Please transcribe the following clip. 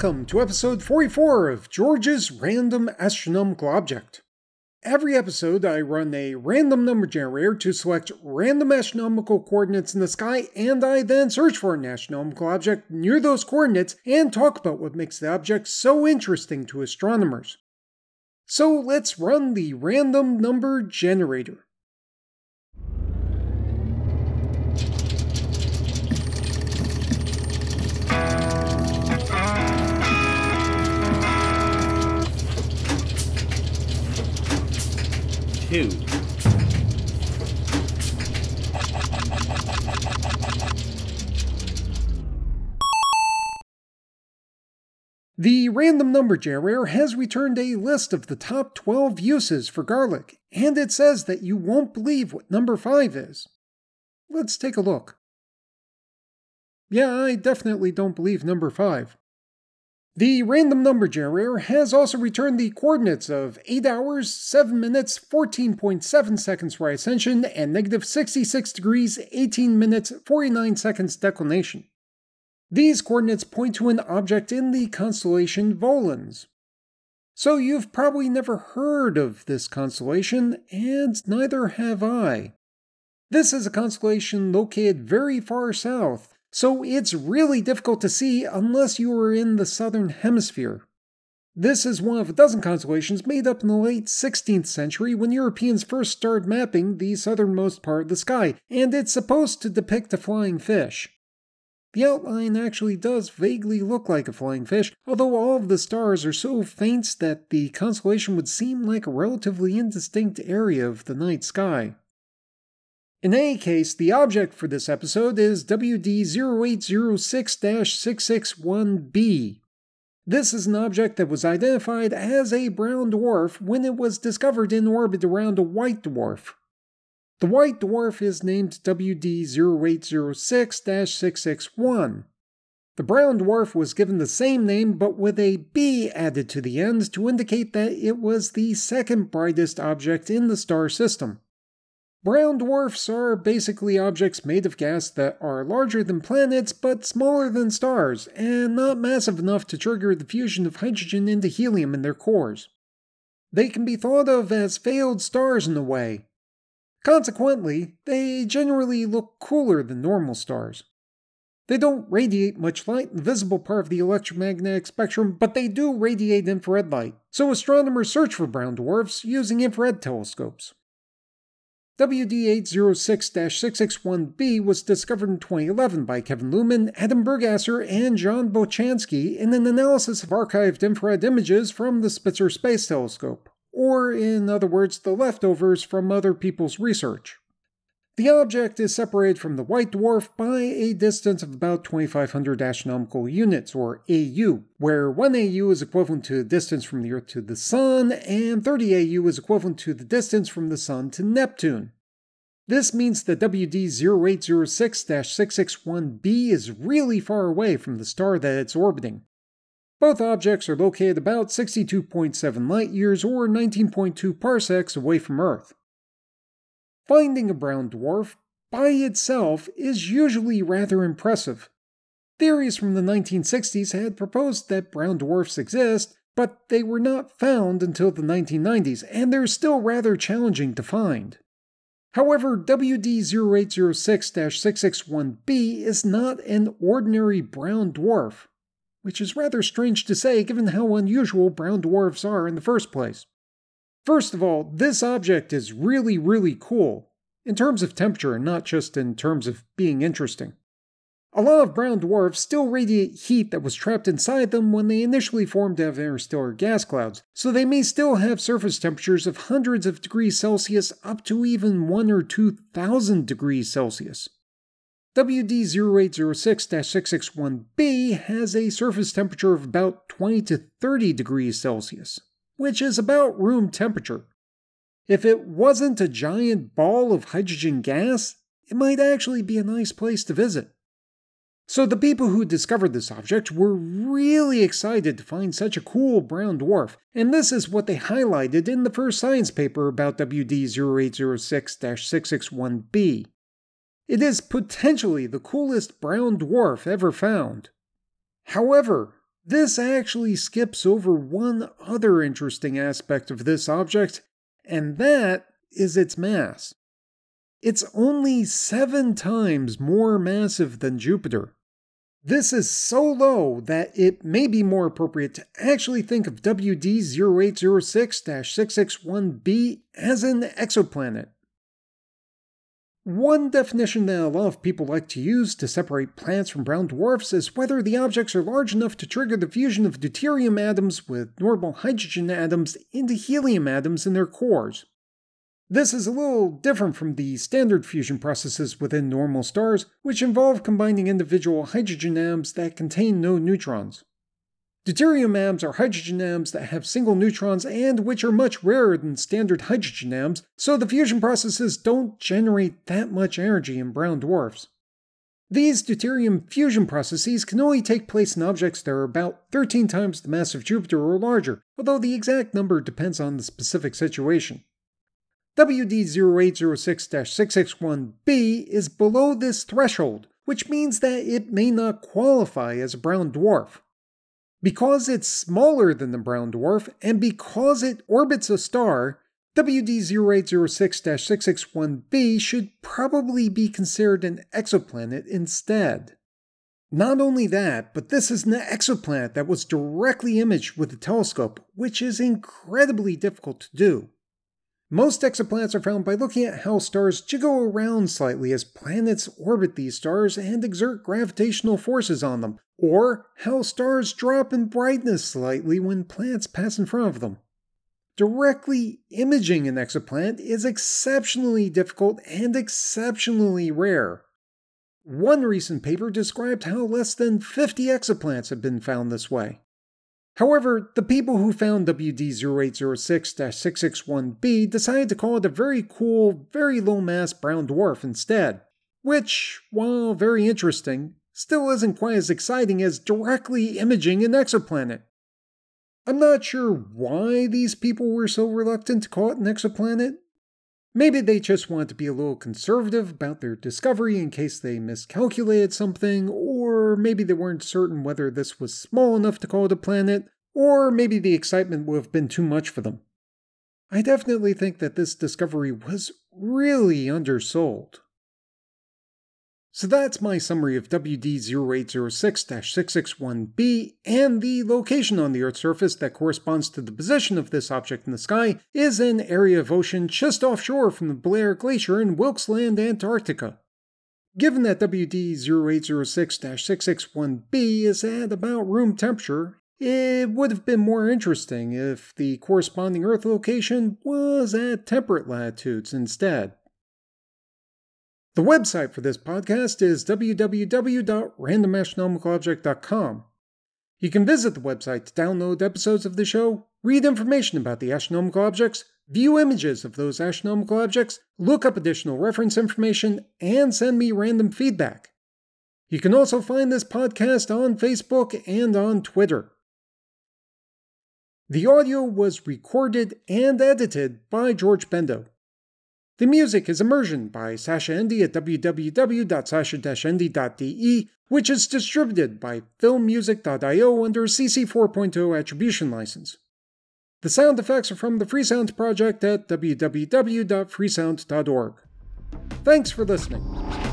Welcome to episode 44 of George's Random Astronomical Object. Every episode, I run a random number generator to select random astronomical coordinates in the sky, and I then search for an astronomical object near those coordinates and talk about what makes the object so interesting to astronomers. So let's run the random number generator. Two. The random number generator has returned a list of the top 12 uses for garlic, and it says that you won't believe what number 5 is. Let's take a look. Yeah, I definitely don't believe number 5. The random number generator has also returned the coordinates of 8 hours, 7 minutes, 14.7 seconds for ascension, and negative 66 degrees, 18 minutes, 49 seconds declination. These coordinates point to an object in the constellation Volans. So you've probably never heard of this constellation, and neither have I. This is a constellation located very far south, so it's really difficult to see unless you are in the southern hemisphere. This is one of a dozen constellations made up in the late 16th century when Europeans first started mapping the southernmost part of the sky, and it's supposed to depict a flying fish. The outline actually does vaguely look like a flying fish, although all of the stars are so faint that the constellation would seem like a relatively indistinct area of the night sky. In any case, the object for this episode is WD0806 661b. This is an object that was identified as a brown dwarf when it was discovered in orbit around a white dwarf. The white dwarf is named WD0806 661. The brown dwarf was given the same name but with a B added to the end to indicate that it was the second brightest object in the star system. Brown dwarfs are basically objects made of gas that are larger than planets but smaller than stars, and not massive enough to trigger the fusion of hydrogen into helium in their cores. They can be thought of as failed stars in a way. Consequently, they generally look cooler than normal stars. They don't radiate much light in the visible part of the electromagnetic spectrum, but they do radiate infrared light, so astronomers search for brown dwarfs using infrared telescopes. WD806-661b was discovered in 2011 by Kevin Luhman, Adam Burgasser, and John Bochanski in an analysis of archived infrared images from the Spitzer Space Telescope, or in other words, the leftovers from other people's research. The object is separated from the white dwarf by a distance of about 2500 astronomical units, or AU, where 1 AU is equivalent to the distance from the Earth to the Sun, and 30 AU is equivalent to the distance from the Sun to Neptune. This means that WD 0806 661b is really far away from the star that it's orbiting. Both objects are located about 62.7 light years or 19.2 parsecs away from Earth. Finding a brown dwarf by itself is usually rather impressive. Theories from the 1960s had proposed that brown dwarfs exist, but they were not found until the 1990s, and they're still rather challenging to find. However, WD0806 661b is not an ordinary brown dwarf, which is rather strange to say given how unusual brown dwarfs are in the first place. First of all, this object is really, really cool, in terms of temperature and not just in terms of being interesting. A lot of brown dwarfs still radiate heat that was trapped inside them when they initially formed out of interstellar gas clouds, so they may still have surface temperatures of hundreds of degrees Celsius up to even 1 or 2,000 degrees Celsius. WD0806 661b has a surface temperature of about 20 to 30 degrees Celsius which is about room temperature. If it wasn't a giant ball of hydrogen gas, it might actually be a nice place to visit. So the people who discovered this object were really excited to find such a cool brown dwarf, and this is what they highlighted in the first science paper about WD0806 661b. It is potentially the coolest brown dwarf ever found. However, this actually skips over one other interesting aspect of this object, and that is its mass. It's only seven times more massive than Jupiter. This is so low that it may be more appropriate to actually think of WD 0806 661b as an exoplanet. One definition that a lot of people like to use to separate planets from brown dwarfs is whether the objects are large enough to trigger the fusion of deuterium atoms with normal hydrogen atoms into helium atoms in their cores. This is a little different from the standard fusion processes within normal stars, which involve combining individual hydrogen atoms that contain no neutrons. Deuterium atoms are hydrogen atoms that have single neutrons and which are much rarer than standard hydrogen atoms, so the fusion processes don't generate that much energy in brown dwarfs. These deuterium fusion processes can only take place in objects that are about 13 times the mass of Jupiter or larger, although the exact number depends on the specific situation. WD 0806 661b is below this threshold, which means that it may not qualify as a brown dwarf. Because it's smaller than the brown dwarf, and because it orbits a star, WD 0806 661b should probably be considered an exoplanet instead. Not only that, but this is an exoplanet that was directly imaged with a telescope, which is incredibly difficult to do. Most exoplanets are found by looking at how stars jiggle around slightly as planets orbit these stars and exert gravitational forces on them, or how stars drop in brightness slightly when planets pass in front of them. Directly imaging an exoplanet is exceptionally difficult and exceptionally rare. One recent paper described how less than 50 exoplanets have been found this way. However, the people who found WD 0806 661b decided to call it a very cool, very low mass brown dwarf instead, which, while very interesting, still isn't quite as exciting as directly imaging an exoplanet. I'm not sure why these people were so reluctant to call it an exoplanet. Maybe they just wanted to be a little conservative about their discovery in case they miscalculated something, or maybe they weren't certain whether this was small enough to call it a planet, or maybe the excitement would have been too much for them. I definitely think that this discovery was really undersold. So that's my summary of WD 0806 661b, and the location on the Earth's surface that corresponds to the position of this object in the sky is an area of ocean just offshore from the Blair Glacier in Wilkes Land, Antarctica. Given that WD 0806 661b is at about room temperature, it would have been more interesting if the corresponding Earth location was at temperate latitudes instead. The website for this podcast is www.randomastronomicalobject.com. You can visit the website to download episodes of the show, read information about the astronomical objects, view images of those astronomical objects, look up additional reference information, and send me random feedback. You can also find this podcast on Facebook and on Twitter. The audio was recorded and edited by George Bendo. The music is Immersion by Sascha Ende at www.sascha-ende.de, which is distributed by filmmusic.io under a CC 4.0 attribution license. The sound effects are from the Freesound Project at www.freesound.org. Thanks for listening.